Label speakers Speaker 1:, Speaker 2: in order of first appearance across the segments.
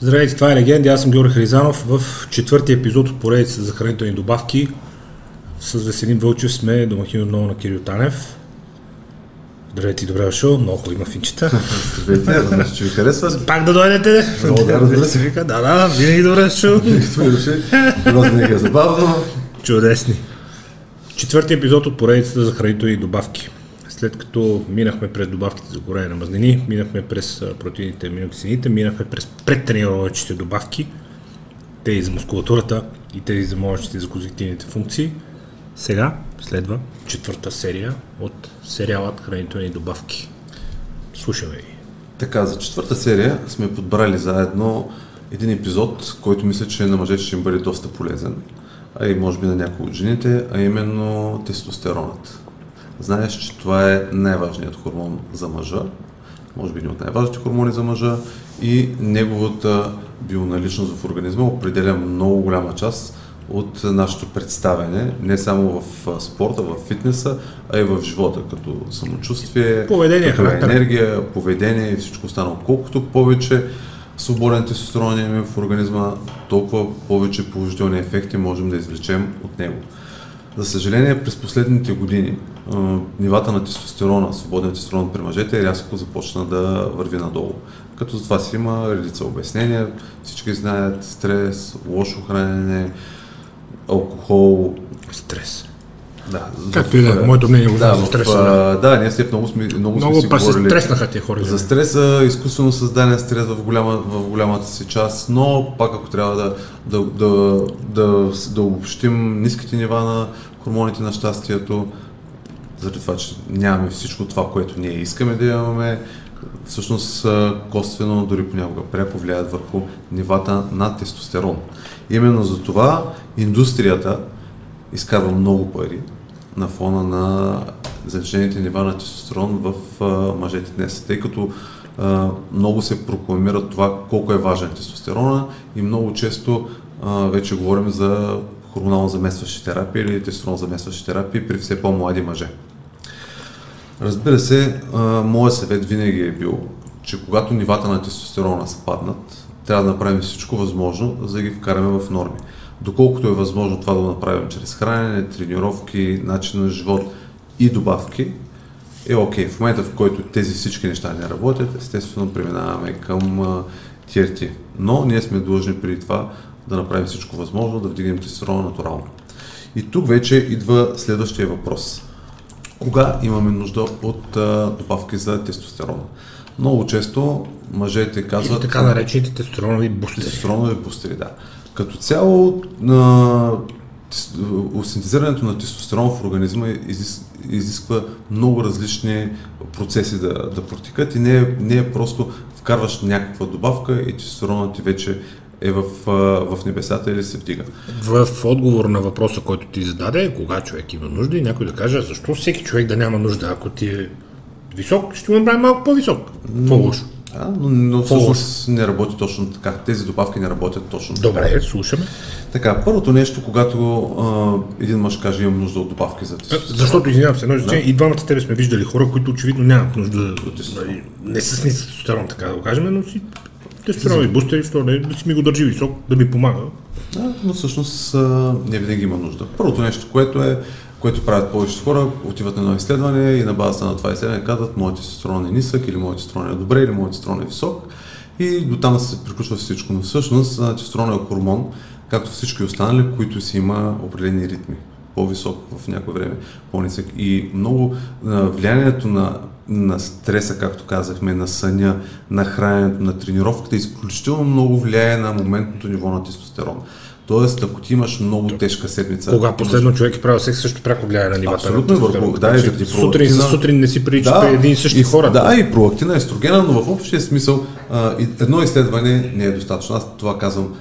Speaker 1: Здравейте, това е Легенди, аз съм Георги Харизанов. В четвъртия епизод от поредицата за хранителни добавки с Веселин Вълчев сме домахин отново на Кирил Танев. Здравейте добре дошъл, много хубави мафинчета.
Speaker 2: Здравейте, разбира че ви харесва.
Speaker 1: Пак да дойдете.
Speaker 2: Много да, разбира се.
Speaker 1: Вика, да, да, винаги добре дошъл.
Speaker 2: Винаги е забавно.
Speaker 1: Чудесни. Четвърти епизод от поредицата за хранителни добавки. След като минахме през добавките за горене на мазнини, минахме през протеините и аминокисините, минахме през предтренировъчните добавки, тези за мускулатурата и тези за мозъчните за когнитивните функции. Сега следва четвърта серия от сериалът хранителни добавки. Слушаме ви.
Speaker 2: Така, за четвърта серия сме подбрали заедно един епизод, който мисля, че на мъжете ще им бъде доста полезен, а и може би на някои от жените, а именно тестостеронът. Знаеш, че това е най-важният хормон за мъжа, може би един от най-важните хормони за мъжа и неговата бионаличност в организма определя много голяма част от нашето представяне, не само в спорта, в фитнеса, а и в живота, като самочувствие,
Speaker 1: Поведение,
Speaker 2: като
Speaker 1: характер.
Speaker 2: енергия, поведение и всичко останало. Колкото повече свободен тестостерон имаме в организма, толкова повече положителни ефекти можем да извлечем от него. За съжаление, през последните години а, нивата на тестостерона, свободен тестостерон при мъжете рязко започна да върви надолу. Като за това си има редица обяснения. Всички знаят стрес, лошо хранене, алкохол.
Speaker 1: Стрес.
Speaker 2: Да,
Speaker 1: Както и да е, моето мнение е
Speaker 2: да,
Speaker 1: за
Speaker 2: в,
Speaker 1: стреса.
Speaker 2: а, да, ние след много сме, много, сме
Speaker 1: Много
Speaker 2: си
Speaker 1: па се
Speaker 2: говорили
Speaker 1: стреснаха тия хора.
Speaker 2: за стреса, изкуствено създаден стрес в, голяма, в голямата си част, но пак ако трябва да, да, да, да, да обобщим ниските нива на хормоните на щастието, заради това, че нямаме всичко това, което ние искаме да имаме, всъщност косвено, дори понякога пряко влияят върху нивата на тестостерон. Именно за това индустрията изкарва много пари на фона на занижените нива на тестостерон в мъжете днес, тъй като много се прокламира това колко е важен тестостерона и много често вече говорим за хормонално заместващи терапии или тестостерон заместващи терапии при все по-млади мъже. Разбира се, моят съвет винаги е бил, че когато нивата на тестостерона спаднат, трябва да направим всичко възможно, за да ги вкараме в норми. Доколкото е възможно това да го направим чрез хранене, тренировки, начин на живот и добавки, е окей. В момента, в който тези всички неща не работят, естествено преминаваме към TRT. Но ние сме длъжни преди това да направим всичко възможно, да вдигнем тестостерона натурално. И тук вече идва следващия въпрос. Кога имаме нужда от а, добавки за тестостерона? Много често мъжете
Speaker 1: И
Speaker 2: казват...
Speaker 1: така наречените тестостеронови бустери.
Speaker 2: Тестостеронови бустери, да. Като цяло, на, синтезирането на тестостерон в организма изис, изисква много различни процеси да, да протекат и не е, не е просто вкарваш някаква добавка и тестостеронът ти вече е в, в небесата или се вдига.
Speaker 1: В отговор на въпроса, който ти зададе, кога човек има нужда и някой да каже, защо всеки човек да няма нужда, ако ти е висок, ще го направи малко по-висок. Какво лошо?
Speaker 2: А, но, но всъщност не работи точно така. Тези добавки не работят точно така.
Speaker 1: Добре, слушаме.
Speaker 2: Така, първото нещо, когато а, един мъж каже имам нужда от добавки за тестостерон.
Speaker 1: Защото, извинявам се, едно изречение, и двамата с тебе сме виждали хора, които очевидно нямат нужда, нали, не с нисък тестостерон, така да го кажем, но си тестостеронови бустери, що не, да си ми го държи висок, да ми помага.
Speaker 2: Да, но всъщност не винаги има нужда. Първото нещо, което е, което правят повечето хора, отиват на едно изследване и на базата на това изследване казват, моят тестостерон е нисък или моят тестостерон е добре или моят тестостерон е висок и до там се приключва всичко. Но всъщност тестостерон е хормон, както всички останали, които си има определени ритми по-висок в някое време, по-нисък. И много влиянието на, на стреса, както казахме, на съня, на храненето, на тренировката, изключително много влияе на моментното ниво на тестостерон. Тоест, ако ти имаш много тежка седмица...
Speaker 1: Кога
Speaker 2: имаш-
Speaker 1: последно човек е правил секс, също пряко влияе на нивата.
Speaker 2: Абсолютно
Speaker 1: на
Speaker 2: върху- да, и заради
Speaker 1: сутрин за
Speaker 2: пролактина-
Speaker 1: сутрин не си приличат при един и същи
Speaker 2: и,
Speaker 1: хора.
Speaker 2: Да, и проактина, естрогена, но в общия смисъл а, едно изследване не е достатъчно. Аз това казвам.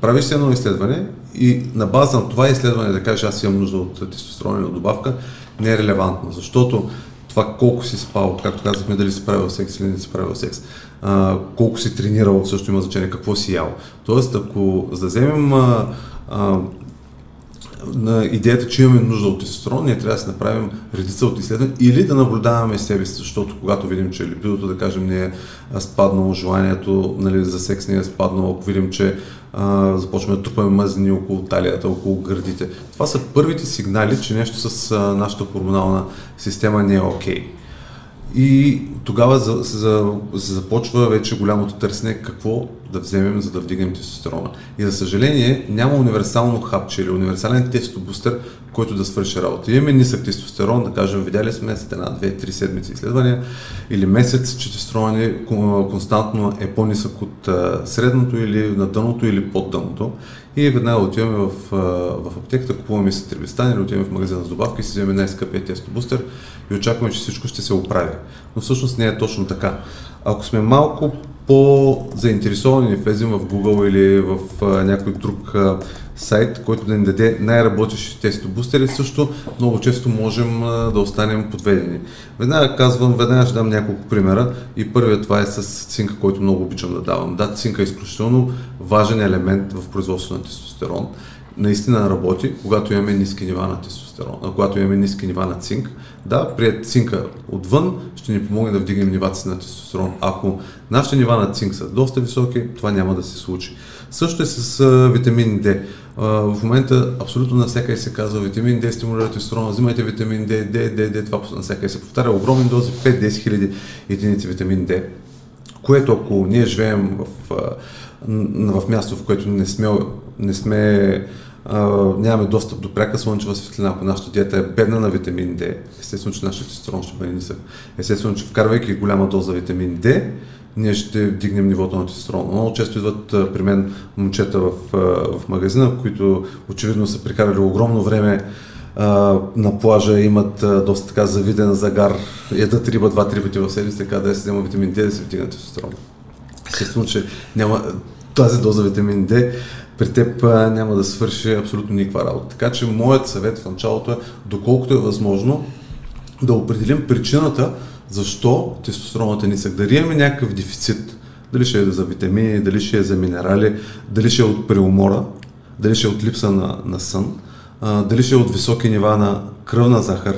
Speaker 2: Правиш едно изследване и на база на това изследване да кажеш аз имам нужда от тестостеронна добавка, не е релевантно, защото това колко си спал, както казахме, дали си правил секс или не си правил секс, а, колко си тренирал, също има значение, какво си ял. Тоест, ако за да вземем а, а, на идеята, че имаме нужда от тестостерон, ние трябва да си направим редица от изследвания или да наблюдаваме себе си, защото когато видим, че липидото, да кажем, не е спаднало, желанието нали, за секс не е спаднало, ако видим, че а, започваме да трупаме мъзнини около талията, около гърдите. Това са първите сигнали, че нещо с а, нашата хормонална система не е окей. Okay. И тогава за, за, за започва вече голямото търсене какво да вземем, за да вдигнем тестостерона. И за съжаление няма универсално хапче или универсален тестобустер, който да свърши работа. Имаме нисък тестостерон, да кажем, видяли сме след една, две, три седмици изследвания или месец, че тестостерон е константно е по-нисък от средното или на дъното или под дъното. И веднага отиваме в, в аптеката, купуваме си трибистан или отиваме в магазина за добавки и си вземем най-скъпия тестобустер и очакваме, че всичко ще се оправи. Но всъщност не е точно така. Ако сме малко по-заинтересовани, влезем в Google или в а, някой друг а, сайт, който да ни даде най-работещи тестобустери, също много често можем а, да останем подведени. Веднага казвам, веднага ще дам няколко примера и първият това е с цинка, който много обичам да давам. Да, цинка е изключително важен елемент в производството на тестостерон наистина работи, когато имаме ниски нива на тестостерон, а когато имаме ниски нива на цинк. Да, при цинка отвън ще ни помогне да вдигнем нивата си на тестостерон. Ако нашите нива на цинк са доста високи, това няма да се случи. Също е с а, витамин D. А, в момента абсолютно навсякъде се казва витамин D стимулира тестостерона, взимайте витамин D, D, D, D, това навсякъде се повтаря огромни дози, 5-10 хиляди единици витамин D, което ако ние живеем в в място, в което не сме, не сме а, нямаме достъп до пряка слънчева светлина, ако нашата диета е бедна на витамин D, естествено, че нашия тестостерон ще бъде нисък. Естествено, че вкарвайки голяма доза витамин D, ние ще вдигнем нивото на тестостерон. Много често идват а, при мен момчета в, а, в магазина, които очевидно са прекарали огромно време а, на плажа, имат а, доста така завиден загар, ядат риба два-три пъти в седмица, така да се взема витамин D да се вдигне тестостерон. Естествено, че няма, тази доза витамин D при теб няма да свърши абсолютно никаква работа. Така че моят съвет в началото е, доколкото е възможно, да определим причината защо тестостеронът е нисък. Дали имаме някакъв дефицит, дали ще е за витамини, дали ще е за минерали, дали ще е от преумора, дали ще е от липса на, на сън, а, дали ще е от високи нива на кръвна захар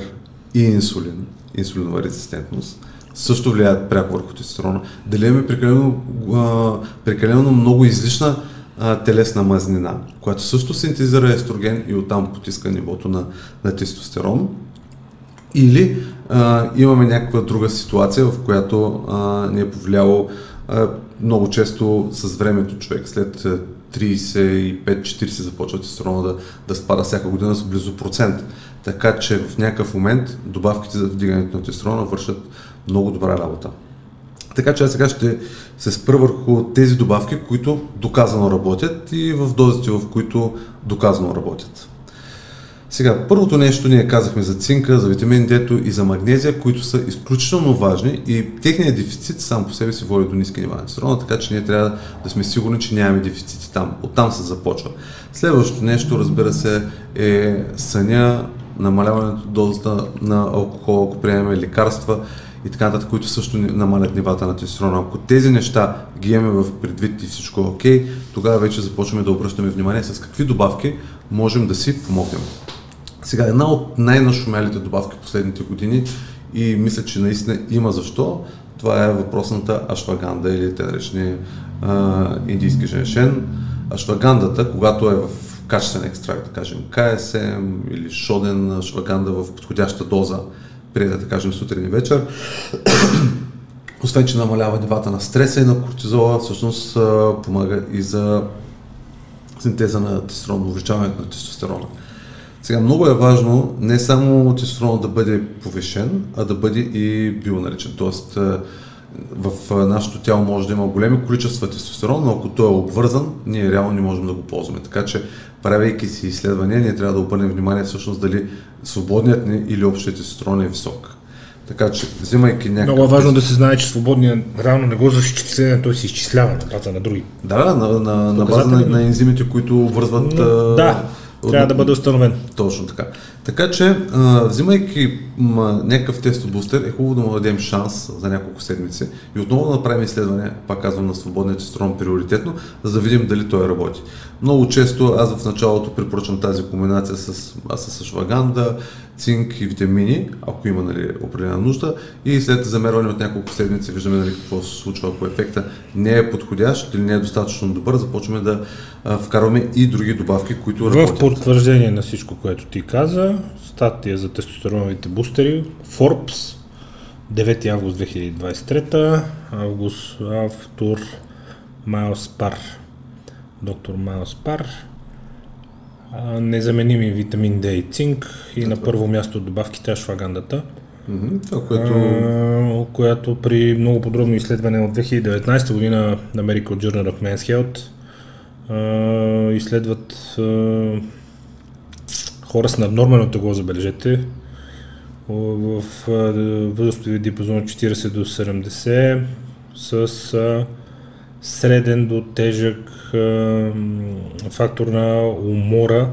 Speaker 2: и инсулин, инсулинова резистентност също влияят пряко върху тестостерона. Дали имаме прекалено, а, прекалено много излишна а, телесна мазнина, която също синтезира естроген и оттам потиска нивото на, на тестостерон. Или а, имаме някаква друга ситуация, в която а, ни е повлияло а, много често с времето човек след 35-40 започва тестостерона да, да спада всяка година с близо процент. Така че в някакъв момент добавките за вдигането на тестостерона вършат много добра работа. Така че аз сега ще се спра върху тези добавки, които доказано работят и в дозите, в които доказано работят. Сега, първото нещо ние казахме за цинка, за витамин D и за магнезия, които са изключително важни и техният дефицит сам по себе си води до ниски нива на тестостерона, така че ние трябва да сме сигурни, че нямаме дефицити там. Оттам се започва. Следващото нещо, разбира се, е съня, намаляването дозата на алкохол, ако приемем лекарства и така нататък, които също намалят нивата на тестостерона. Ако тези неща ги имаме в предвид и всичко е окей, тогава вече започваме да обръщаме внимание с какви добавки можем да си помогнем. Сега, една от най-нашумелите добавки последните години и мисля, че наистина има защо, това е въпросната ашваганда или те наречени индийски женшен. Ашвагандата, когато е в качествен екстракт, да кажем КСМ или шоден ашваганда в подходяща доза, преди да кажем сутрин и вечер. Освен, че намалява нивата на стреса и на кортизола, всъщност помага и за синтеза на тестостерон, увеличаването на тестостерона. Сега много е важно не само тестостерон да бъде повишен, а да бъде и бионаречен. Тоест в нашето тяло може да има големи количества тестостерон, но ако той е обвързан, ние реално не можем да го ползваме. Така че, правейки си изследвания, ние трябва да обърнем внимание всъщност дали свободният ни или общият тестостерон е висок. Така че, взимайки някакъв...
Speaker 1: Много е важно да се знае, че свободният реално не го за изчисление, той се изчислява на база на други.
Speaker 2: Да, на, на, на база на, на ензимите, които вързват...
Speaker 1: Да, трябва да бъде установен.
Speaker 2: Точно така. Така че, взимайки някакъв тестобустер, е хубаво да му дадем шанс за няколко седмици и отново да направим изследване, пак казвам, на свободния тестостерон приоритетно, за да видим дали той работи. Много често аз в началото препоръчвам тази комбинация с, аз с ашваганда, цинк и витамини, ако има нали, определена нужда и след замерване от няколко седмици виждаме нали, какво се случва, ако ефекта не е подходящ или не е достатъчно добър, започваме да вкарваме и други добавки, които
Speaker 1: В
Speaker 2: работят.
Speaker 1: потвърждение на всичко, което ти каза, статия за тестостероновите бустери, Forbes, 9 август 2023, август, автор Майлс Пар, доктор Майлс Пар, незаменими витамин D и цинк и на първо място добавките ашвагандата,
Speaker 2: Това, което...
Speaker 1: а, която при много подробно изследване от 2019 година на Medical Journal of Men's Health а, изследват хора с наднормено тегло, забележете, в възрастови диапазон от 40 до 70 с среден до тежък фактор на умора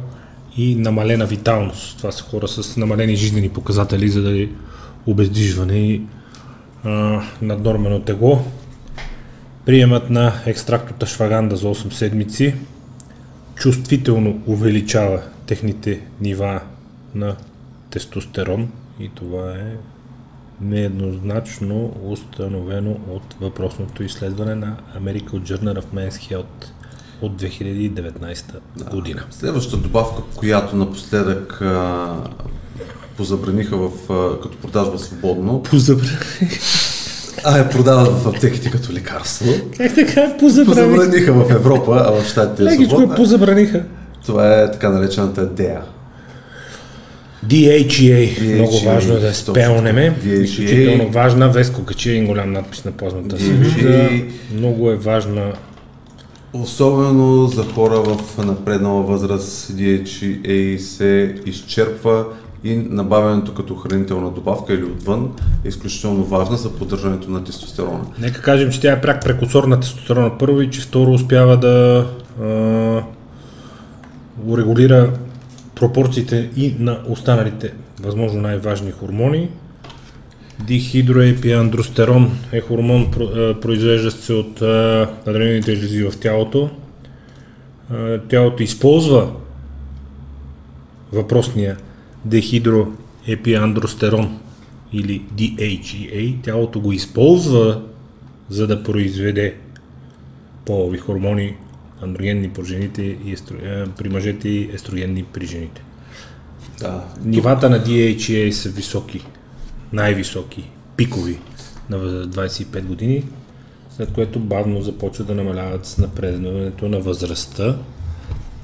Speaker 1: и намалена виталност. Това са хора с намалени жизнени показатели, за да обездвижване и наднормено тегло. Приемът на екстракт от ашваганда за 8 седмици чувствително увеличава техните нива на тестостерон и това е нееднозначно установено от въпросното изследване на American Journal of Men's Health от 2019 година.
Speaker 2: Следващата добавка, която напоследък а, позабраниха в, а, като продажба свободно,
Speaker 1: Позабрани.
Speaker 2: А я продават в аптеките като лекарство.
Speaker 1: Как така позабрани?
Speaker 2: Позабраниха в Европа, а в Штатите е
Speaker 1: Лекичко
Speaker 2: свободна.
Speaker 1: позабраниха.
Speaker 2: Това е така наречената DEA.
Speaker 1: DHEA, много важно е да
Speaker 2: точно.
Speaker 1: спелнеме. Изключително важна. Веско качи един голям надпис на плазмата си. Много е важна.
Speaker 2: Особено за хора в напреднала възраст DHEA се изчерпва и набавянето като хранителна добавка или отвън е изключително важна за поддържането на тестостерона.
Speaker 1: Нека кажем, че тя е пряк прекусор на тестостерона първо и че второ успява да а, урегулира пропорциите и на останалите възможно най-важни хормони. Дихидроепиандростерон е хормон, произвеждащ се от адреналините жлези в тялото. Тялото използва въпросния дехидроепиандростерон или DHEA, тялото го използва за да произведе полови хормони, андрогенни при жените и естро... е, при мъжете и естрогенни при жените.
Speaker 2: Да.
Speaker 1: Нивата на DHEA са високи, най-високи, пикови на възраст 25 години, след което бавно започва да намаляват с напредването на възрастта,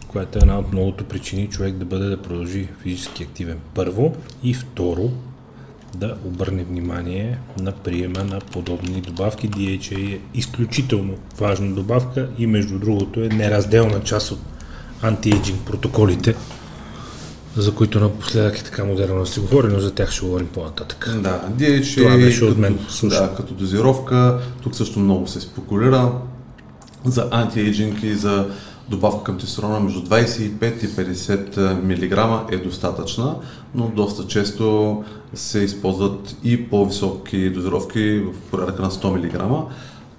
Speaker 1: която е една от многото причини човек да бъде да продължи физически активен първо и второ да обърне внимание на приема на подобни добавки. DHA е изключително важна добавка и между другото е неразделна част от антиейджинг протоколите, за които напоследък е така модерно да се говори, но за тях ще говорим по-нататък.
Speaker 2: Да, DHA
Speaker 1: Това беше от
Speaker 2: като,
Speaker 1: мен. Слушай.
Speaker 2: да, като дозировка, тук също много се спекулира за антиейджинг и за добавка към тестостерона между 25 и 50 мг е достатъчна, но доста често се използват и по-високи дозировки в порядъка на 100 мг.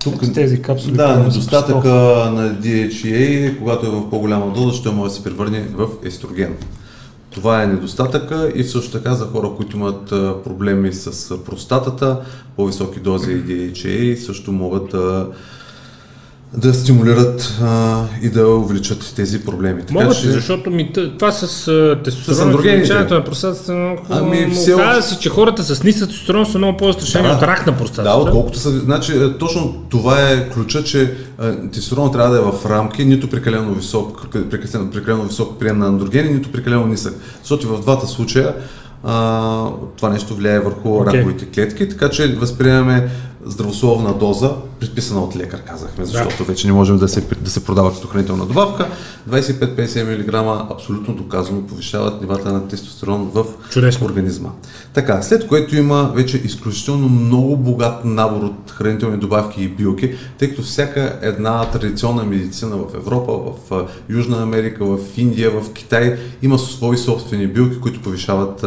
Speaker 2: Тук
Speaker 1: С тези капсули,
Speaker 2: да, недостатъка на DHEA, когато е в по-голяма доза, ще може да се превърне в естроген. Това е недостатъка и също така за хора, които имат проблеми с простатата, по-високи дози DHA също могат да, да стимулират а, и да увеличат тези проблеми. Така
Speaker 1: Могат,
Speaker 2: че-
Speaker 1: защото ми, това с тестостерон, увеличаването на простатата, ами,
Speaker 2: Ами,
Speaker 1: ами,
Speaker 2: все
Speaker 1: се, че хората с нисък тестостерон са много по-застрашени
Speaker 2: Да.
Speaker 1: от рак на
Speaker 2: Да,
Speaker 1: простатата.
Speaker 2: отколкото са. Значи, е, точно това е ключа, че е, тестостерон трябва да е в рамки, нито прекалено висок, прекалено, прекалено висок прием на андрогени, нито прекалено нисък. Защото в двата случая а, това нещо влияе върху
Speaker 1: Окей.
Speaker 2: раковите клетки, така че възприемаме здравословна доза, предписана от лекар, казахме, защото да. вече не можем да се, да се продава като хранителна добавка. 25-50 мг абсолютно доказано повишават нивата на тестостерон в
Speaker 1: Чудесно.
Speaker 2: организма. Така, след което има вече изключително много богат набор от хранителни добавки и билки, тъй като всяка една традиционна медицина в Европа, в Южна Америка, в Индия, в Китай има свои собствени билки, които повишават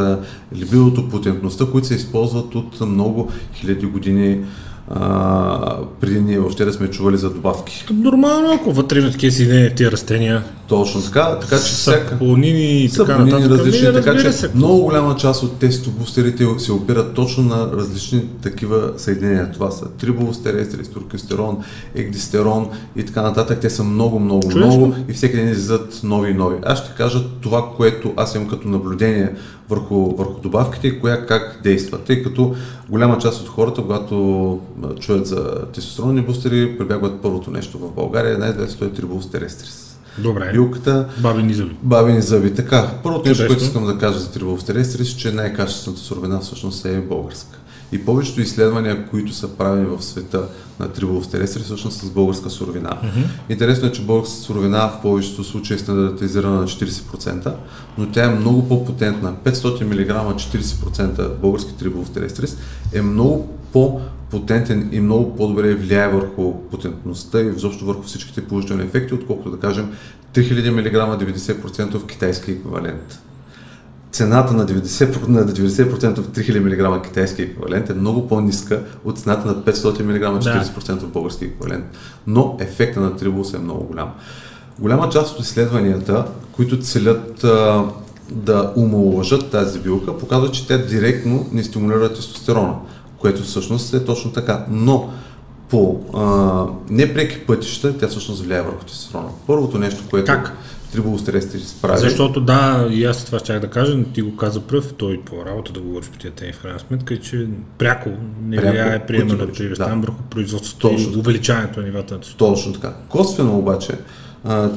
Speaker 2: либидото, потентността, които се използват от много хиляди години а, преди ние въобще да сме чували за добавки.
Speaker 1: Нормално, ако вътре има такива си тия растения.
Speaker 2: Точно така, така че всяка...
Speaker 1: Сапонини и така нататък.
Speaker 2: различни,
Speaker 1: Ми,
Speaker 2: така че
Speaker 1: се.
Speaker 2: много голяма част от тестобустерите се опират точно на различни такива съединения. Това са трибулостерестри, туркестерон, егдистерон и така нататък. Те са много, много,
Speaker 1: Чудесно.
Speaker 2: много и всеки ден излизат нови и нови. Аз ще кажа това, което аз имам като наблюдение върху, върху добавките и коя как действа. Тъй като голяма част от хората, когато чуят за тестостеронни бустери, прибягват първото нещо в България, най-известното е трибулостерестрис.
Speaker 1: Добре.
Speaker 2: Билката,
Speaker 1: Бабини зъби.
Speaker 2: бабини зъби. Така, първото нещо, което искам да кажа за трибулостерестрис, че най-качествената суровина всъщност е българска. И повечето изследвания, които са правени в света на трибулостерестрис, всъщност са с българска суровина. Интересно е, че българската суровина в повечето случаи е стандартизирана на 40%, но тя е много по-потентна. 500 мг 40% български трибулостерестрис е много по-потентен и много по-добре влияе върху потентността и изобщо върху всичките положителни ефекти, отколкото да кажем 3000 мг 90% китайски еквивалент цената на 90%, на 90% в 3000 мг китайски еквивалент е много по-ниска от цената на 500 мг 40% в български еквивалент. Но ефекта на трибулус е много голям. Голяма част от изследванията, които целят а, да умалъжат тази билка, показват, че тя директно не стимулира тестостерона, което всъщност е точно така. Но по а, непреки пътища тя всъщност влияе върху тестостерона. Първото нещо, което
Speaker 1: Как?
Speaker 2: трибулостерестрис прави...
Speaker 1: Защото да, и аз това ще да кажа, но ти го каза пръв, той по работа да говориш по тия теми в крайна сметка, е, че пряко не
Speaker 2: Пряко,
Speaker 1: влияе
Speaker 2: категорично,
Speaker 1: и
Speaker 2: да.
Speaker 1: върху производството и увеличаването на нивата на.
Speaker 2: Точно така. Косвено обаче,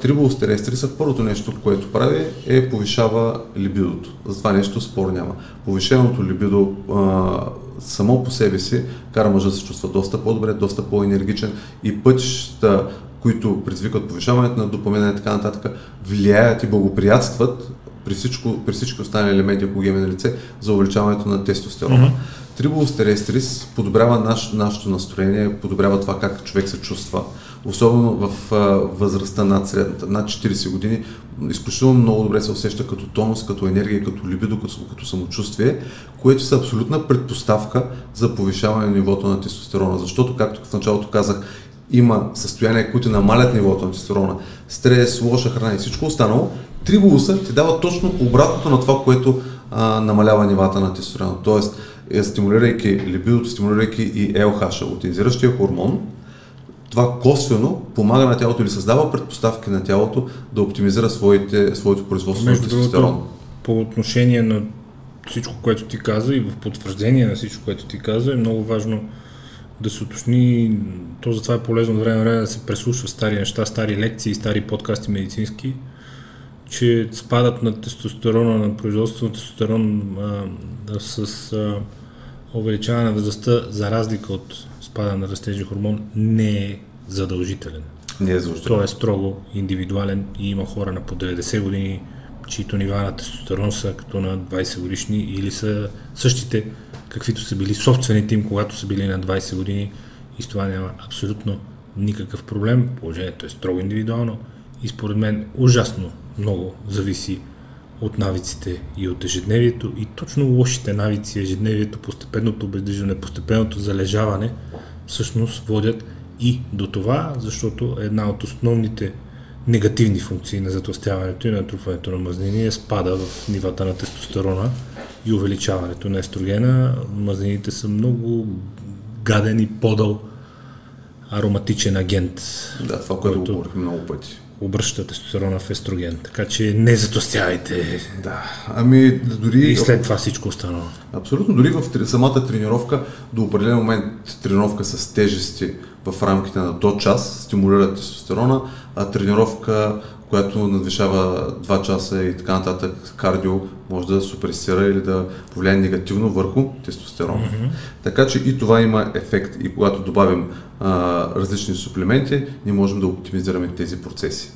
Speaker 2: трибулостерестрисът първото нещо, което прави е повишава либидото. За това нещо спор няма. Повишеното либидо а, само по себе си кара мъжа да се чувства доста по-добре, доста по-енергичен и пътищата, които предизвикват повишаването на допамина и така нататък, влияят и благоприятстват при, всичко, при всички останали елементи, ако ги имаме на лице, за увеличаването на тестостерона. Трибулостерестрис подобрява наш, нашето настроение, подобрява това как човек се чувства. Особено в а, възрастта над средната, над 40 години, изключително много добре се усеща като тонус, като енергия, като либидо, като, като самочувствие, което са абсолютна предпоставка за повишаване на нивото на тестостерона. Защото, както в началото казах, има състояния, които намалят нивото на тестостерона, стрес, лоша храна и всичко останало, трибулуса ти дава точно обратното на това, което а, намалява нивата на тестостерона. Тоест, е, стимулирайки либидото, стимулирайки и LH, лутинизиращия хормон, това косвено помага на тялото или създава предпоставки на тялото да оптимизира своите, своето производство на тестостерон.
Speaker 1: по отношение на всичко, което ти каза и в потвърждение на всичко, което ти каза, е много важно да се уточни, то затова е полезно време на време да се преслушва стари неща, стари лекции, стари подкасти медицински, че спадът на тестостерона, на производството на тестостерон а, да, с а, увеличаване на възрастта, за разлика от спада на растежен хормон, не е задължителен.
Speaker 2: Не е задължително.
Speaker 1: Той е строго индивидуален и има хора на по 90 години, чието нива на тестостерон са като на 20 годишни или са същите, каквито са били собствените им, когато са били на 20 години и с това няма абсолютно никакъв проблем. Положението е строго индивидуално и според мен ужасно много зависи от навиците и от ежедневието и точно лошите навици, ежедневието, постепенното обездвижване, постепенното залежаване всъщност водят и до това, защото една от основните негативни функции на затластяването и на натрупването на мазнини е спада в нивата на тестостерона и увеличаването на естрогена. Мазнините са много гаден и подъл ароматичен агент,
Speaker 2: Да, това, което
Speaker 1: който-
Speaker 2: го говорихме много пъти.
Speaker 1: Обръща тестостерона в естроген. Така че не затластявайте
Speaker 2: Да, ами дори...
Speaker 1: и след това всичко останало.
Speaker 2: Абсолютно, дори в самата тренировка, до определен момент тренировка с тежести в рамките на до час стимулира тестостерона, а тренировка която надвишава 2 часа и така нататък кардио, може да супресира или да повлияе негативно върху тестостерона. Mm-hmm. Така че и това има ефект. И когато добавим а, различни суплементи, ние можем да оптимизираме тези процеси.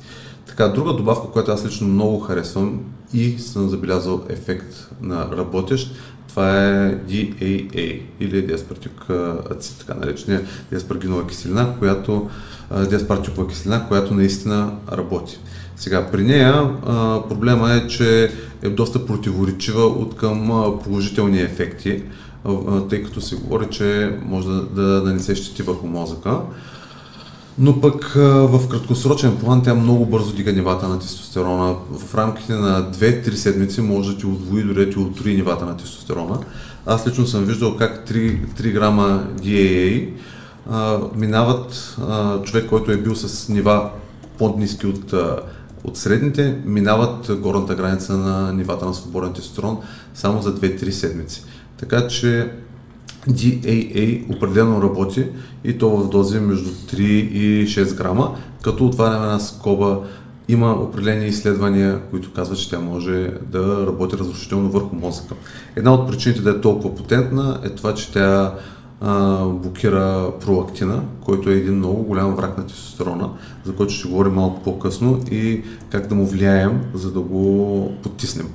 Speaker 2: Така, друга добавка, която аз лично много харесвам и съм забелязал ефект на работещ, това е DAA или диаспартик ацид, така наречения диаспаргинова киселина, която, диаспартикова киселина, която наистина работи. Сега, при нея а, проблема е, че е доста противоречива от към положителни ефекти, а, тъй като се говори, че може да, да нанесе щети върху мозъка. Но пък в краткосрочен план тя много бързо дига нивата на тестостерона. В рамките на 2-3 седмици може да ти удвои, дори да ти утрои нивата на тестостерона. Аз лично съм виждал как 3, 3 грама DAA а, минават а, човек, който е бил с нива по-низки от, от средните, минават горната граница на нивата на свободен тестостерон само за 2-3 седмици. Така че DAA определено работи и то в дози между 3 и 6 грама, като отваряме една скоба има определени изследвания, които казват, че тя може да работи разрушително върху мозъка. Една от причините да е толкова потентна е това, че тя блокира пролактина, който е един много голям враг на тестостерона, за който ще говорим малко по-късно и как да му влияем, за да го потиснем.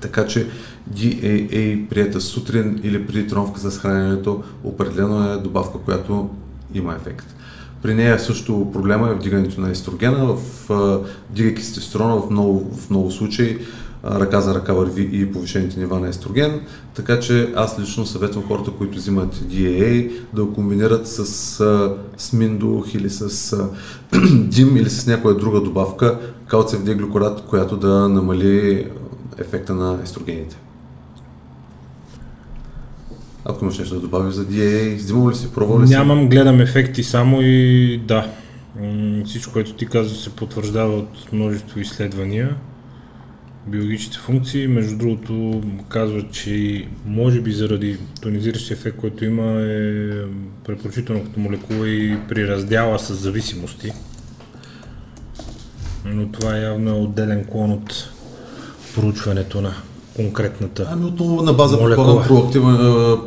Speaker 2: Така че DAA прията сутрин или преди тренировка с храненето определено е добавка, която има ефект. При нея също проблема е вдигането на естрогена, в, дигайки тестостерона в много, в много случаи ръка за ръка върви и повишените нива на естроген, така че аз лично съветвам хората, които взимат DAA, да го комбинират с, с Миндух или с Дим или с някоя друга добавка, калциев диглюкорат, която да намали ефекта на естрогените. Ако имаш нещо да добавиш за DA, взимал ли си, пробвал ли
Speaker 1: си? Нямам, гледам ефекти само и да. Всичко, което ти казва, се потвърждава от множество изследвания. Биологичните функции, между другото, казват, че може би заради тонизиращия ефект, който има, е препоръчително като молекула и при раздяла с зависимости. Но това е явно отделен клон от проучването на конкретната
Speaker 2: Ами отново на база проактива,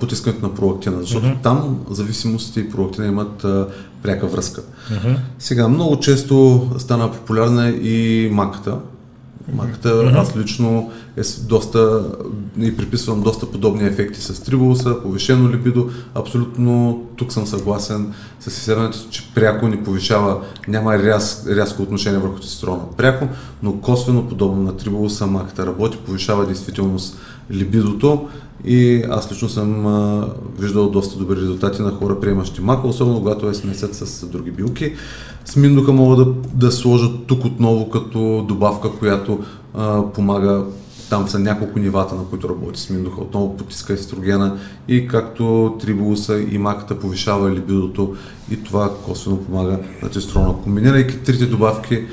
Speaker 2: потискането на проактина, защото uh-huh. там зависимостите и проактина имат а, пряка връзка. Uh-huh. Сега, много често стана популярна и маката, Маката, mm-hmm. аз лично е доста и приписвам доста подобни ефекти с трибулуса, повишено либидо. Абсолютно тук съм съгласен с изследването, че пряко ни повишава, няма ряз, рязко отношение върху тестостерона. Пряко, но косвено подобно на трибулуса, маката работи, повишава действителност либидото и аз лично съм виждал доста добри резултати на хора, приемащи мака, особено когато е смесят с други билки. Сминдуха мога да, да сложат тук отново като добавка, която а, помага там са няколко нивата, на които работи сминдуха. Отново потиска естрогена и както трибулуса и маката повишава либидото и това косвено помага на тестостерона. Комбинирайки трите добавки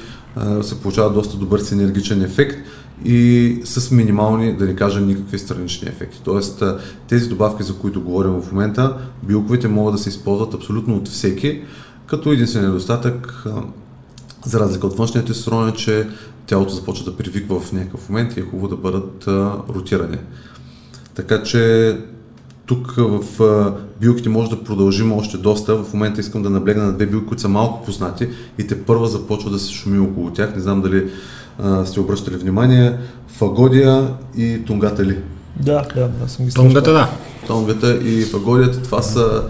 Speaker 2: се получава доста добър синергичен ефект и с минимални, да не кажа, никакви странични ефекти. Тоест, тези добавки, за които говорим в момента, билковите могат да се използват абсолютно от всеки, като единствен недостатък, за разлика от външния тестостерон, е, че тялото започва да привиква в някакъв момент и е хубаво да бъдат ротирани. Така че тук в билките може да продължим още доста. В момента искам да наблегна на две билки, които са малко познати и те първа започва да се шуми около тях. Не знам дали а, сте обръщали внимание. Фагодия и тунгата ли?
Speaker 3: Да, да, да съм
Speaker 1: ги Тунгата, да.
Speaker 2: Тунгата и фагодията, това са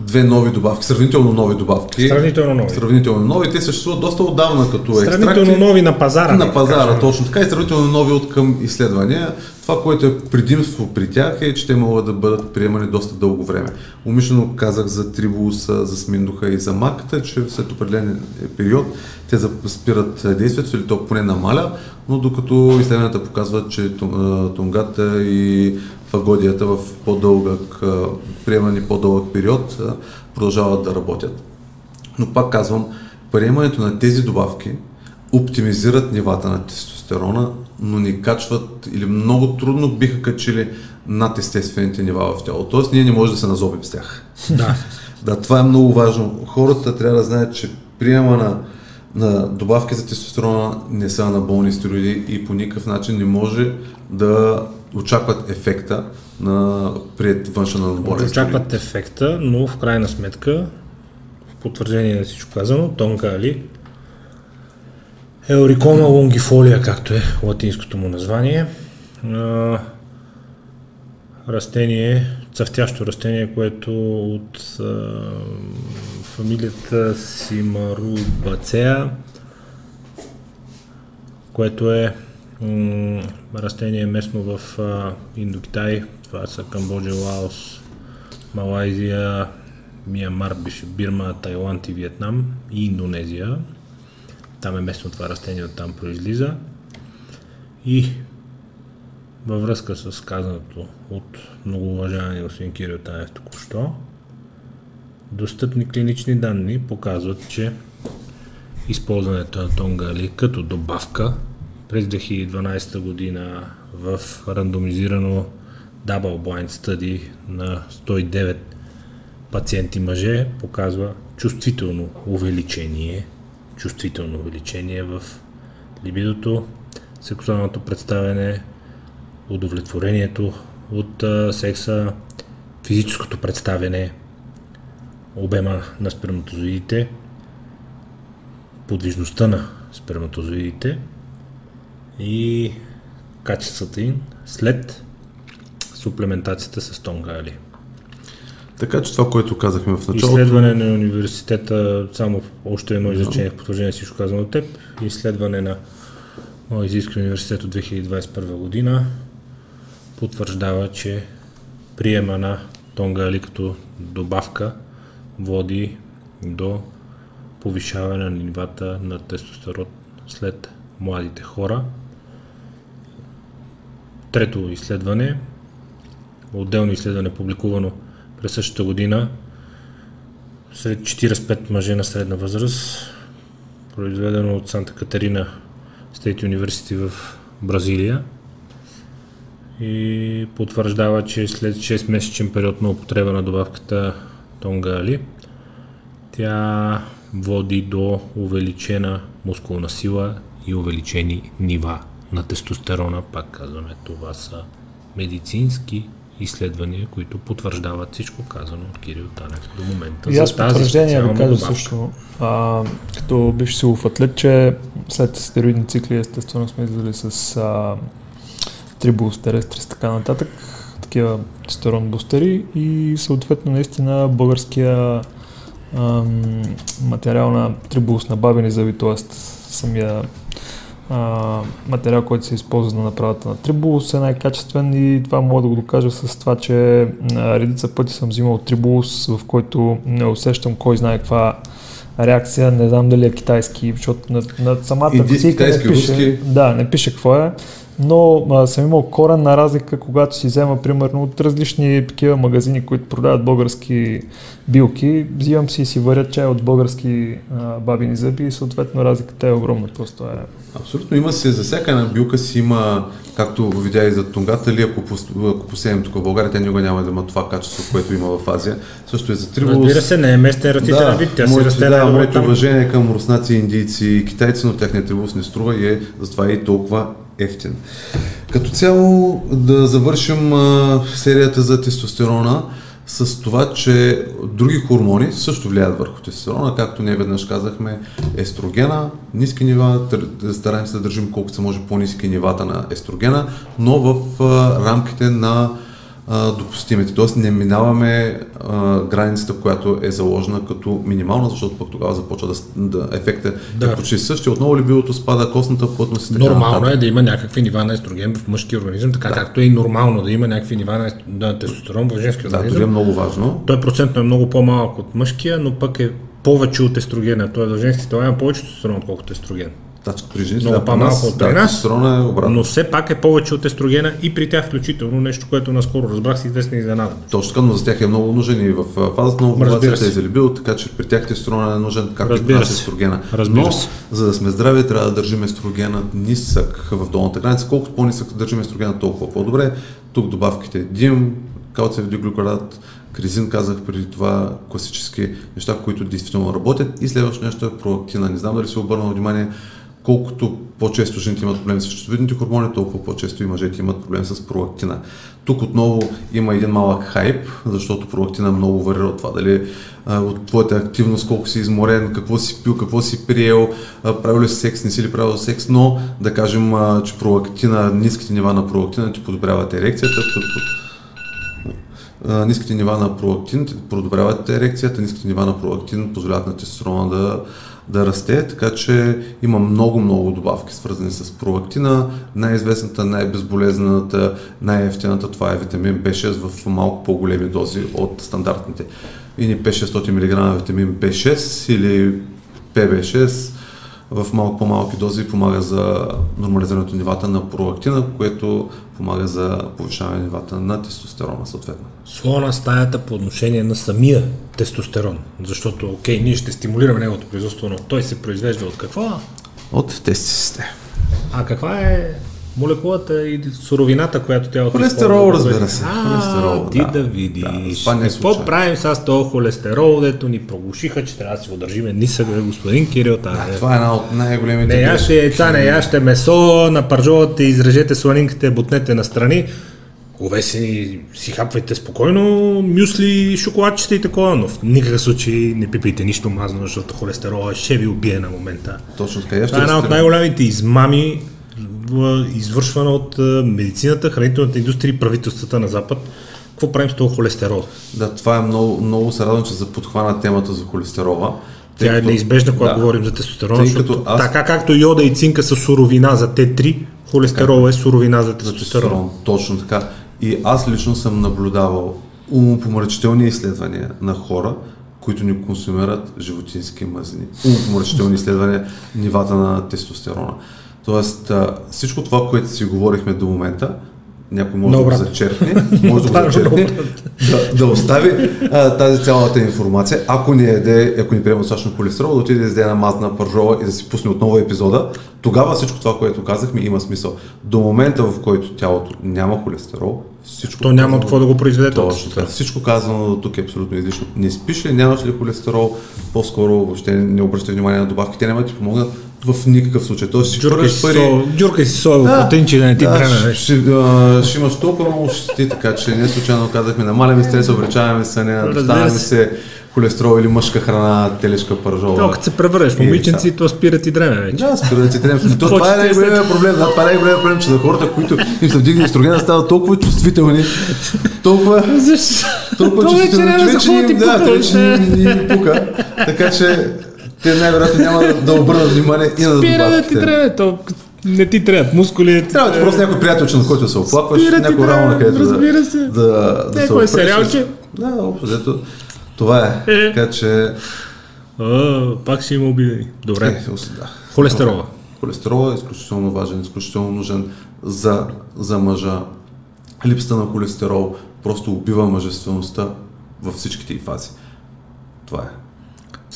Speaker 2: две нови добавки, сравнително нови добавки.
Speaker 1: Сравнително нови.
Speaker 2: Сравнително нови. Те съществуват доста отдавна като
Speaker 1: екстракти. Сравнително нови на пазара.
Speaker 2: На пазара, да точно така и сравнително нови от към изследвания. Това, което е предимство при тях е, че те могат да бъдат приемани доста дълго време. Умишлено казах за трибулуса, за сминдуха и за маката, че след определен период те спират действието или то поне намаля, но докато изследванията показват, че тунгата и фагодията в по-дълъг, приемани по-дълъг период продължават да работят. Но пак казвам, приемането на тези добавки оптимизират нивата на тестостерона, но ни качват или много трудно биха качили над естествените нива в тялото. Тоест ние не можем да се назобим с тях.
Speaker 1: Да.
Speaker 2: да, това е много важно. Хората трябва да знаят, че приема на на добавки за тестостерона не са анаболни стероиди и по никакъв начин не може да очакват ефекта на пред външен анаболен
Speaker 1: Очакват ефекта, но в крайна сметка, в потвърждение на всичко казано, тонка али Еурикома лонгифолия, както е латинското му название. Растение, цъфтящо растение, което от фамилията Симарубацеа, което е м- растение местно в а, Индокитай, това са Камбоджа, Лаос, Малайзия, Миямар, Бирма, Тайланд и Виетнам и Индонезия. Там е местно това растение, оттам произлиза. И във връзка с казаното от много уважавани господин Кирил Танев току-що, достъпни клинични данни показват, че използването на тонгали като добавка през 2012 година в рандомизирано Double Blind Study на 109 пациенти мъже показва чувствително увеличение чувствително увеличение в либидото, сексуалното представяне, удовлетворението от секса, физическото представяне, обема на сперматозоидите, подвижността на сперматозоидите и качествата им след суплементацията с тонгали.
Speaker 2: Така че това, което казахме в началото...
Speaker 1: Изследване на университета, само още едно изречение в потвърждение всичко казано от теб, изследване на Изиския университет от 2021 година потвърждава, че приема на тонгали като добавка води до повишаване на нивата на тестостерон след младите хора. Трето изследване, отделно изследване публикувано през същата година сред 45 мъже на средна възраст, произведено от Санта Катерина Стейт Университи в Бразилия и потвърждава, че след 6 месечен период на употреба на добавката Тонга Али, тя води до увеличена мускулна сила и увеличени нива на тестостерона. Пак казваме, това са медицински изследвания, които потвърждават всичко казано от Кирил Танев до момента.
Speaker 3: И аз потвърждение да кажа също, а, като бивш силов атлет, че след стероидни цикли естествено сме излизали с а, и така нататък, такива тестерон бустери и съответно наистина българския ам, материал на трибулс на бабени зъби, т.е. самия а, материал, който се използва за направата на Трибулус е най-качествен и това мога да го докажа с това, че а, редица пъти съм взимал Трибулус, в който не усещам кой знае каква реакция, не знам дали е китайски, защото на, на самата
Speaker 2: кутийка не пише, руски.
Speaker 3: да, не пише какво е, но а, съм имал коренна разлика, когато си взема примерно от различни такива магазини, които продават български билки, взимам си и си варят чай от български а, бабини зъби и съответно разликата е огромна, просто е
Speaker 2: Абсолютно има се, за всяка една билка си има, както видя и за тунгата ли, ако, ако посеем тук в България, тя никога няма да има това качество, което има в Азия. Също е за трибус.
Speaker 1: Разбира се, не е местен растителен
Speaker 2: да,
Speaker 1: вид, тя си расте
Speaker 2: да, моето уважение към руснаци, индийци и китайци, но техният трибус не струва и е затова и толкова ефтин. Като цяло да завършим серията за тестостерона с това, че други хормони също влияят върху тестостерона, както ние веднъж казахме, естрогена, ниски нива, стараем се да държим колкото се може по-низки нивата на естрогена, но в рамките на допустимите. Тоест не минаваме а, границата, която е заложена като минимална, защото пък тогава започва да, да ефекта да. е почти същия. Отново ли билото спада, костната плътност и
Speaker 1: така Нормално нататък. е да има някакви нива на естроген в мъжки организъм, така да. както е и нормално да има някакви нива на, на тестостерон в женски организъм.
Speaker 2: Да, това е много важно.
Speaker 1: Той процентно е много по-малък от мъжкия, но пък е повече от естрогена. Той е за женските това има повече тестостерон, отколкото естроген.
Speaker 2: Значи при жените
Speaker 1: много по-малко от при нас,
Speaker 2: е обратно.
Speaker 1: но все пак е повече от естрогена и при тях включително нещо, което наскоро разбрах си известна изненада.
Speaker 2: Точно така, но за тях е много нужен и в фазата на овулацията е залебил, така че при тях тестостерона е нужен, както и при нас естрогена.
Speaker 1: Разбира
Speaker 2: но,
Speaker 1: се.
Speaker 2: за да сме здрави, трябва да държим естрогена нисък в долната граница. Колкото по-нисък държим естрогена, толкова по-добре. Тук добавките дим, калциев диглюкарат, Кризин казах преди това класически неща, които действително работят. И следващото нещо е проактина. Не знам дали се обърнал внимание, колкото по-често жените имат проблем с щитовидните хормони, толкова по-често и мъжете имат проблем с пролактина. Тук отново има един малък хайп, защото пролактина много варира от това дали от твоята активност, колко си изморен, какво си пил, какво си приел, а, правил ли секс, не си ли правил секс, но да кажем, че пролактина, ниските нива на пролактина ти подобряват ерекцията, ниските нива на пролактин подобряват ерекцията, ниските нива на пролактин позволяват на тестостерона да да расте, така че има много-много добавки свързани с пролактина. Най-известната, най-безболезнената, най-ефтината това е витамин B6 в малко по-големи дози от стандартните. Или 5-600 мг витамин B6 или PB6 в малко по-малки дози помага за нормализирането нивата на пролактина, което помага за повишаване нивата на тестостерона съответно.
Speaker 1: Слона стаята по отношение на самия тестостерон, защото окей, ние ще стимулираме неговото производство, но той се произвежда от какво?
Speaker 2: От тестисите.
Speaker 1: А каква е молекулата и суровината, която тя
Speaker 2: Холестерол, разбира се.
Speaker 1: А, холестерол, ти да, да видиш. Да, Какво правим с този холестерол, дето ни проглушиха, че трябва да си го държиме нисък, господин Кирил.
Speaker 2: Да, да, това е една от най-големите...
Speaker 1: Не яще яйца, не яще месо, на пържолата изрежете сланинките, бутнете настрани. Увесени си хапвайте спокойно мюсли, шоколадчета и такова, но в никакъв случай не пипайте нищо мазно, защото холестерола ще ви убие на момента.
Speaker 2: Точно така.
Speaker 1: Това е една от най-големите измами извършвана от медицината, хранителната индустрия и правителствата на Запад. Какво правим с този холестерол?
Speaker 2: Да, това е много, много се радвам, че за подхвана темата за холестерола.
Speaker 1: Тя е неизбежна, когато да. говорим за тестостерон, защото аз... така както йода и цинка са суровина за Т3, холестерол е суровина за тестостерон.
Speaker 2: Точно така. И аз лично съм наблюдавал умопомрачителни изследвания на хора, които ни консумират животински мазнини. Умопомрачителни изследвания нивата на тестостерона. Тоест, всичко това, което си говорихме до момента, някой може Добре. да го зачерпне, може да го зачерпне, да, да остави а, тази цялата информация. Ако не еде, ако ни приема достатъчно холестерол, да отиде да изде една мазна пържола и да си пусне отново епизода, тогава всичко това, което казахме, има смисъл. До момента, в който тялото няма холестерол, всичко.
Speaker 1: То няма от какво да го произведе
Speaker 2: точно. Точно. Всичко казано до тук е абсолютно излишно. Не спиш ли, нямаш ли холестерол, по-скоро въобще не обръщай внимание на добавките, няма да ти помогнат в никакъв случай. Тоест,
Speaker 1: джуркай си, пари... со, джуркай си соево да, протеинче да не ти да,
Speaker 2: дреме. Ще, ще, имаш толкова много щети, така че не случайно казахме, намаляме стреса, увеличаваме съня, доставяме се холестерол или мъжка храна, телешка пържола.
Speaker 1: То, като се превърнеш момиченци, то спира ти дреме вече.
Speaker 2: Да, спира ти дреме. То, това е най-големият проблем. Да, това е най-големият проблем, че на хората, които им се вдигне естрогена, стават толкова чувствителни, толкова, толкова чувствителни, че им, да, че им пука. Така че те най-вероятно няма да обърнат внимание и на добавките.
Speaker 1: Спира да ти трябва, то не ти трябват мускули.
Speaker 2: Трябва ти просто някой приятелче, на който се оплакваш, някой рамо, на където да, се. да, да,
Speaker 1: се опреш. сериалче.
Speaker 2: Да, общо, това е. е. Така че...
Speaker 1: А, пак ще има обидени. Добре. Е, да. Холестерола.
Speaker 2: Холестерола е изключително важен, изключително нужен за, за мъжа. Липсата на холестерол просто убива мъжествеността във всичките й фази. Това е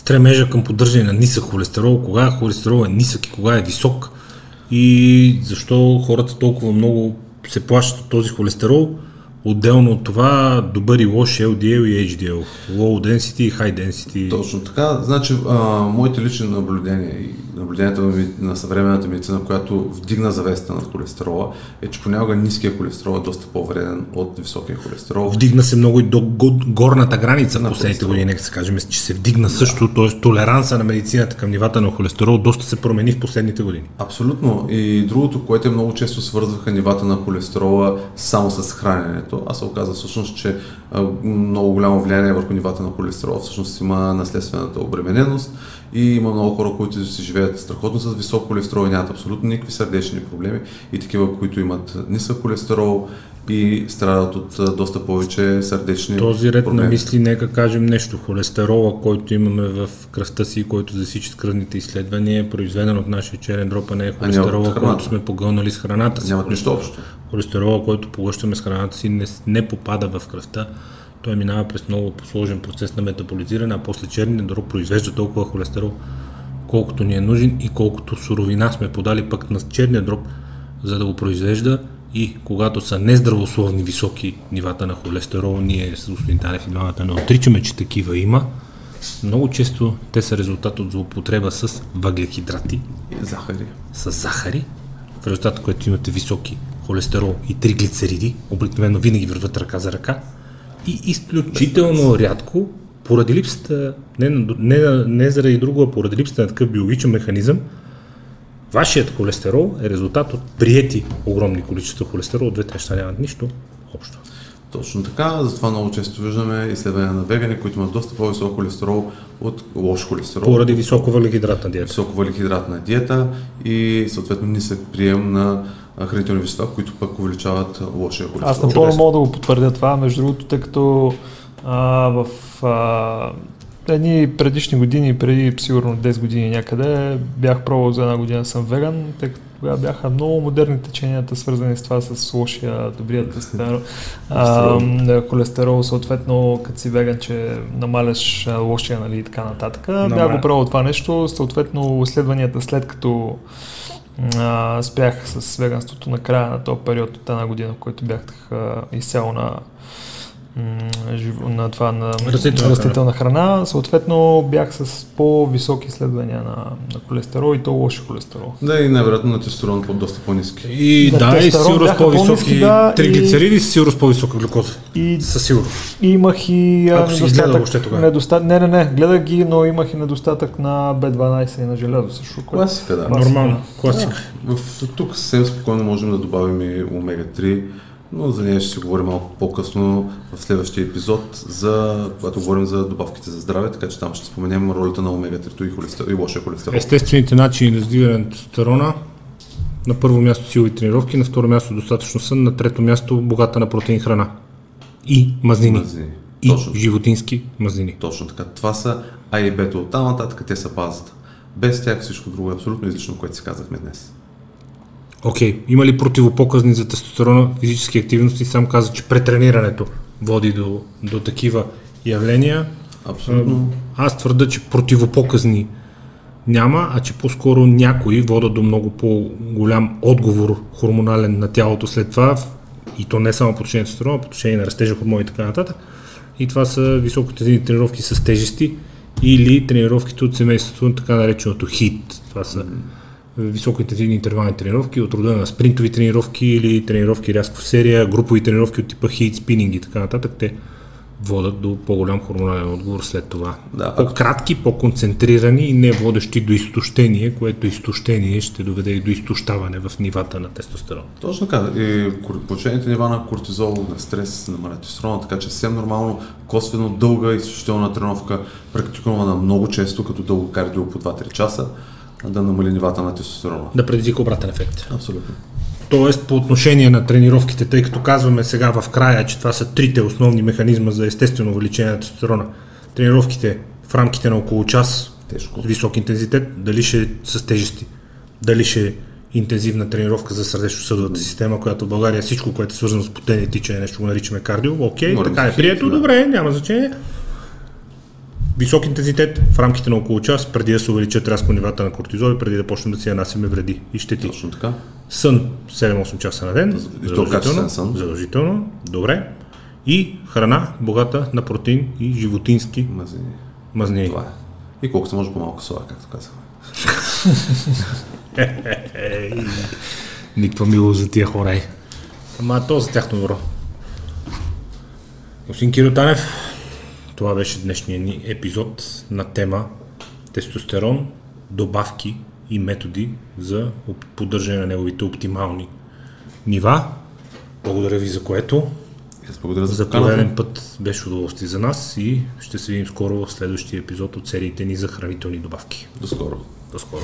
Speaker 1: стремежа към поддържане на нисък холестерол, кога холестерол е нисък и кога е висок и защо хората толкова много се плащат от този холестерол. Отделно от това, добър и лош LDL и HDL. Low density и high density.
Speaker 2: Точно така. Значи, а, моите лични наблюдения и наблюденията на съвременната медицина, която вдигна завеста над холестерола, е, че понякога ниския холестерол е доста по-вреден от високия холестерол.
Speaker 1: Вдигна се много и до горната граница в последните години, нека се кажем, че се вдигна да. също, т.е. толеранса на медицината към нивата на холестерол доста се промени в последните години.
Speaker 2: Абсолютно. И другото, което е много често свързваха нивата на холестерола само с храненето, а се оказа всъщност, че много голямо влияние върху нивата на холестерол. Всъщност има наследствената обремененост и има много хора, които си живеят страхотно с висок холестерол и нямат абсолютно никакви сърдечни проблеми. И такива, които имат нисък холестерол и страдат от доста повече сърдечни
Speaker 1: Този ред проблеми. на мисли, нека кажем нещо. Холестерола, който имаме в кръвта си, който засичат кръвните изследвания, е произведен от нашия черен дроп, а не е холестерола, който сме погълнали с храната си.
Speaker 2: Нямат нищо общо.
Speaker 1: Холестерола, който поглъщаме с храната си, не, не попада в кръвта той минава през много сложен процес на метаболизиране, а после черния дроб произвежда толкова холестерол, колкото ни е нужен и колкото суровина сме подали пък на черния дроб, за да го произвежда и когато са нездравословни високи нивата на холестерол, ние с господин Танев и двамата не отричаме, че такива има. Много често те са резултат от злоупотреба с въглехидрати,
Speaker 2: И захари.
Speaker 1: с захари, в резултат на което имате високи холестерол и триглицериди, обикновено винаги върват ръка за ръка, и изключително рядко, поради липсата, не, не, не заради друго, а поради липсата на такъв биологичен механизъм, вашият холестерол е резултат от приети огромни количества холестерол, от двете неща нямат нищо общо.
Speaker 2: Точно така, затова много често виждаме изследвания на вегани, които имат доста по-висок холестерол от лош холестерол.
Speaker 1: Поради високо въглехидратна диета.
Speaker 2: високо въглехидратна диета и съответно нисък прием на хранителни вещества, които пък увеличават лошия холестерол.
Speaker 3: Аз напълно мога да го потвърдя това, между другото, тъй като а, в а, едни предишни години, преди сигурно 10 години някъде, бях пробвал за една година съм веган, тъй като тогава бяха много модерни теченията, свързани с това с лошия, добрият холестерол. А, холестерол, съответно, като си веган, че намаляш лошия, нали, и така нататък. Бях
Speaker 1: Намаля.
Speaker 3: го пробвал това нещо, съответно, изследванията след като а, спрях с веганството на края на този период от една година, в който бях а, изцяло на, на това на
Speaker 1: Растителна
Speaker 3: растителна храна. Съответно бях с по-високи изследвания на, на холестерол и то лош холестерол.
Speaker 2: Да, и най-вероятно на тестостерон по доста по-ниски.
Speaker 1: И
Speaker 3: Да,
Speaker 1: да, и
Speaker 3: тестостерон
Speaker 1: сигурно с
Speaker 3: бяха
Speaker 1: по-високи
Speaker 3: да,
Speaker 1: триглицериди, и... сигурно с по-висока глюкоза.
Speaker 3: И
Speaker 1: Със сигурност.
Speaker 3: И имах и
Speaker 1: Ако си гледал въобще тогава.
Speaker 3: недостатък. Не, не, не, гледах ги, но имах и недостатък на B12 и на желязо също.
Speaker 2: Класика, да.
Speaker 3: Класика.
Speaker 1: Нормално. Класика.
Speaker 2: В, тук съвсем спокойно можем да добавим и омега-3, но за нея ще си говорим малко по-късно в следващия епизод, за, когато говорим за добавките за здраве, така че там ще споменем ролята на омега-3 и, холестерол, и лошия холестерол.
Speaker 1: Естествените начини за сдигане на тестостерона. На първо място силови тренировки, на второ място достатъчно сън, на трето място богата на протеин храна. И мазнини.
Speaker 2: Мазнини.
Speaker 1: И
Speaker 2: Точно.
Speaker 1: животински мазнини.
Speaker 2: Точно така. Това са А и Б. От там нататък те са базата. Без тях всичко друго е абсолютно излишно, което си казахме днес.
Speaker 1: Окей, има ли противопоказни за тестостерона физически активности? Сам каза, че претренирането води до, до такива явления.
Speaker 2: Абсолютно.
Speaker 1: Аз твърда, че противопоказни няма, а че по-скоро някои водят до много по-голям отговор хормонален на тялото след това, и то не само по отношение на тестостерона, по отношение на растежа хормони и така нататък. И това са високотензивни тренировки с тежести или тренировките от семейството така нареченото HIIT. Това са високоинтензивни интервални тренировки от рода на спринтови тренировки или тренировки рязко в серия, групови тренировки от типа HIIT, спининг и така нататък. Те водят до по-голям хормонален отговор след това.
Speaker 2: Да,
Speaker 1: По-кратки, по-концентрирани и не водещи до изтощение, което изтощение ще доведе и до изтощаване в нивата на тестостерон.
Speaker 2: Точно така. И повишените нива на кортизол, на стрес, намалят тестостерона, така че съвсем нормално, косвено дълга изключителна тренировка, практикувана много често, като дълго кардио по 2-3 часа, да намали нивата на тестостерона.
Speaker 1: Да предизвика обратен ефект.
Speaker 2: Абсолютно.
Speaker 1: Тоест по отношение на тренировките, тъй като казваме сега в края, че това са трите основни механизма за естествено увеличение на тестостерона. Тренировките в рамките на около час
Speaker 2: Тежко.
Speaker 1: с висок интензитет, дали ще с тежести, дали ще е интензивна тренировка за сърдечно-съдовата система, която в България всичко, което е свързано с потение тичане, нещо го наричаме кардио, окей,
Speaker 2: Говорим
Speaker 1: така е прието,
Speaker 2: да.
Speaker 1: добре, няма значение. Висок интензитет в рамките на около час, преди да се увеличат рязко нивата на кортизол и преди да почнем да си нанасяме вреди и щети.
Speaker 2: Точно така.
Speaker 1: Сън 7-8 часа на ден. Задължително,
Speaker 2: сън.
Speaker 1: Задължително. Добре. И храна богата на протеин и животински
Speaker 2: Мазнини.
Speaker 1: мазнини.
Speaker 2: Това е. И колко се може по-малко соя, както казахме.
Speaker 1: Ей, Никаква милост за тия хора. е. Ама то за тяхно добро. Господин Киро Танев, това беше днешния ни епизод на тема тестостерон, добавки и методи за поддържане на неговите оптимални нива. Благодаря ви за което.
Speaker 2: Аз благодаря за
Speaker 1: За пореден път беше удоволствие за нас и ще се видим скоро в следващия епизод от сериите ни за хранителни добавки.
Speaker 2: До скоро.
Speaker 1: До скоро.